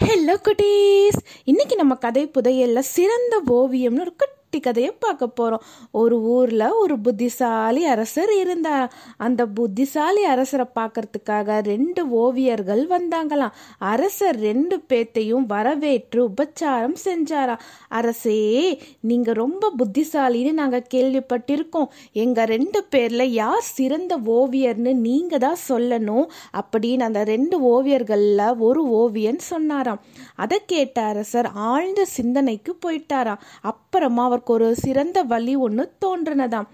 Hello குட்டீஸ் இன்னைக்கு நம்ம கதை புதையல்ல சிறந்த ஓவியம்னு ஒரு குட்டி கதையை பார்க்க போறோம். ஒரு ஊர்ல ஒரு புத்திசாலி அரசர் இருந்தார்? அந்த புத்திசாலி அரசரை பார்க்கறதுக்காக ரெண்டு ஓவியர்கள் வந்தாங்களாம். அரசர் ரெண்டு பேத்தையும் வரவேற்று உபச்சாரம் செஞ்சாராம் அரசே நீங்க ரொம்ப புத்திசாலின்னு நாங்க கேள்விப்பட்டிருக்கோம். எங்க ரெண்டு பேர்ல யார் சிறந்த ஓவியர்னு நீங்க தான் சொல்லணும் அப்படின்னு அந்த ரெண்டு ஓவியர்கள்ல ஒரு ஓவியன் சொன்னாராம். அதை கேட்ட அரசர் ஆழ்ந்த சிந்தனைக்கு போயிட்டாராம். அப்புறமா அவர் அவருக்கு ஒரு சிறந்த வழி ஒன்று தோன்றினதாம்.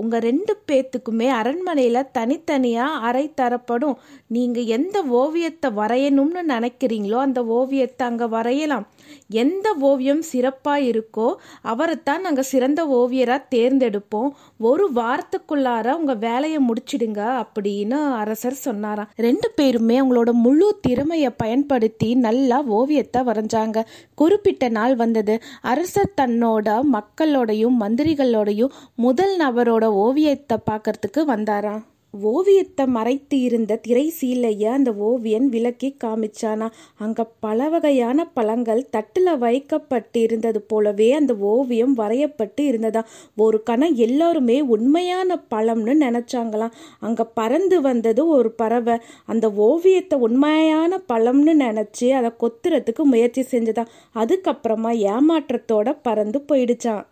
உங்க ரெண்டு பேத்துக்குமே அரண்மனையில தனித்தனியா அறை தரப்படும். நீங்க எந்த ஓவியத்தை வரையணும்னு நினைக்கிறீங்களோ அந்த ஓவியத்தை அங்க வரையலாம். எந்த ஓவியம் சிறப்பா இருக்கோ அவரைத்தான் நாங்க சிறந்த ஓவியரா தேர்ந்தெடுப்போம். ஒரு வாரத்துக்குள்ளார உங்க வேலையை முடிச்சிடுங்க அப்படின்னு அரசர் சொன்னாராம். ரெண்டு பேருமே அவங்களோட முழு திறமையை பயன்படுத்தி நல்லா ஓவியத்தை வரைஞ்சாங்க. குறிப்பிட்ட நாள் வந்தது. அரசர் தன்னோட மக்களோடையும் மந்திரிகளோடையும் முதல் நபரோட ஓவியத்தை பார்க்கறதுக்கு வந்தாராம் ஓவியத்தை மறைத்து இருந்த திரை சீலைய அந்த ஓவியன் விளக்கி காமிச்சானா? அங்க பல வகையான பழங்கள் தட்டுல வைக்கப்பட்டு இருந்தது போலவே அந்த ஓவியம் வரையப்பட்டு இருந்ததா? ஒரு கணம் எல்லாருமே உண்மையான பழம்னு நினைச்சாங்களாம். அங்க பறந்து வந்தது ஒரு பறவை. அந்த ஓவியத்தை உண்மையான பழம்னு நினைச்சு அதை கொத்துறதுக்கு முயற்சி செஞ்சதா? அதுக்கப்புறமா ஏமாற்றத்தோட பறந்து போயிடுச்சான்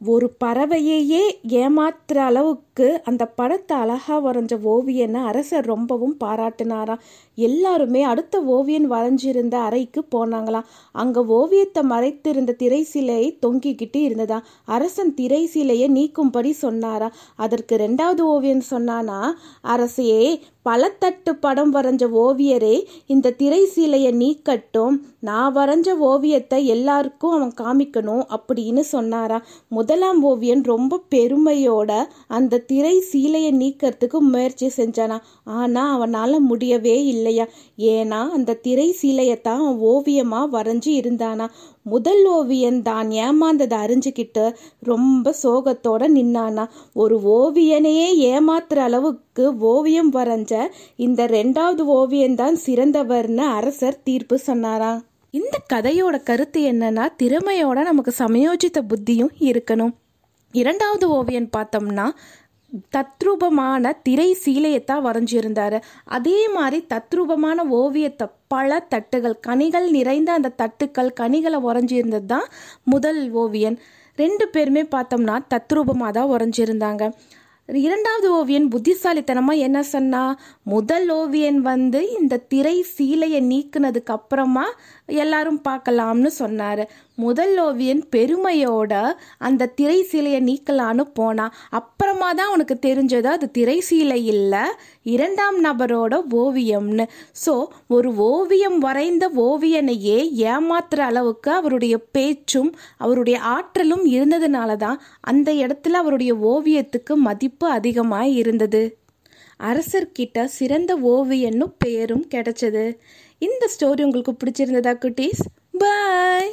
ஒரு பறவையையே ஏமாத்துற அளவுக்கு அந்த படத்தை அழகா வரைஞ்ச ஓவியனை அரசர் ரொம்பவும் பாராட்டினாராம். எல்லாருமே அடுத்த ஓவியன் வரைஞ்சிருந்த அறைக்கு போனாங்களாம். அங்கே ஓவியத்தை மறைத்திருந்த திரை சிலையை தொங்கிக்கிட்டு இருந்ததா அரசன் திரை சிலையை நீக்கும்படி சொன்னாரா அதற்கு ரெண்டாவது ஓவியன் சொன்னானா அரசையே பலத்தட்டு படம் வரைஞ்ச ஓவியரே இந்த திரை சீலையை நீக்கட்டும். நான் வரைஞ்ச ஓவியத்தை எல்லாருக்கும் அவன் காமிக்கணும் அப்படின்னு சொன்னாரா முதலாம் ஓவியன் ரொம்ப பெருமையோட அந்த திரை சீலையை நீக்கிறதுக்கு முயற்சி செஞ்சானா? ஆனா அவனால முடியவே இல்லையா? ஏன்னா அந்த திரை சீலையை தான் அவன் ஓவியமா வரைஞ்சு இருந்தானா. முதல் ஓவியன் தான் ஏமாந்ததை அறிஞ்சுக்கிட்டு ரொம்ப சோகத்தோட நின்னானா. ஒரு ஓவியனையே ஏமாத்துற அளவுக்கு ஓவியம் வரைஞ்ச இந்த ரெண்டாவது ஓவியன் தான் சிறந்தவர்னு அரசர் தீர்ப்பு சொன்னாரா? இந்த கதையோட கருத்து என்னன்னா திறமையோட நமக்கு சமயோஜித புத்தியும் இருக்கணும். இரண்டாவது ஓவியன் பார்த்தோம்னா தத்ரூபமான திரை சீலையத்தான் வரைஞ்சிருந்தார். அதே மாதிரி தத்ரூபமான ஓவியத்தை பல தட்டுகள் கனிகள் நிறைந்த அந்த தட்டுக்கள் கனிகளை வரைஞ்சிருந்தது தான் முதல் ஓவியன். ரெண்டு பேருமே பார்த்தோம்னா தத்ரூபமாக தான் வரைஞ்சிருந்தாங்க. இரண்டாவது ஓவியன் புத்திசாலித்தனமாக என்ன சொன்னா முதல் ஓவியன் வந்து இந்த திரை சீலையை நீக்கினதுக்கு அப்புறமா எல்லாரும் பார்க்கலாம்னு சொன்னார். முதல் ஓவியன் பெருமையோட அந்த திரை சீலையை நீக்கலான்னு போனான் அப்புறமா தான் அவனுக்கு தெரிஞ்சது அது திரை சீலை இல்லை இரண்டாம் நபரோட ஓவியம்னு. ஸோ ஒரு ஓவியம் வரைந்த ஓவியனையே ஏமாத்துற அளவுக்கு அவருடைய பேச்சும் அவருடைய ஆற்றலும் இருந்ததுனால தான் அந்த இடத்துல அவருடைய ஓவியத்துக்கு மதிப்பு அதிகமாக இருந்தது. அரசர்கிட்ட சிறந்த ஓவியன்னு பெயரும் கிடைச்சது. இந்த ஸ்டோரி உங்களுக்கு பிடிச்சிருந்ததா குட்டீஸ்? பாய்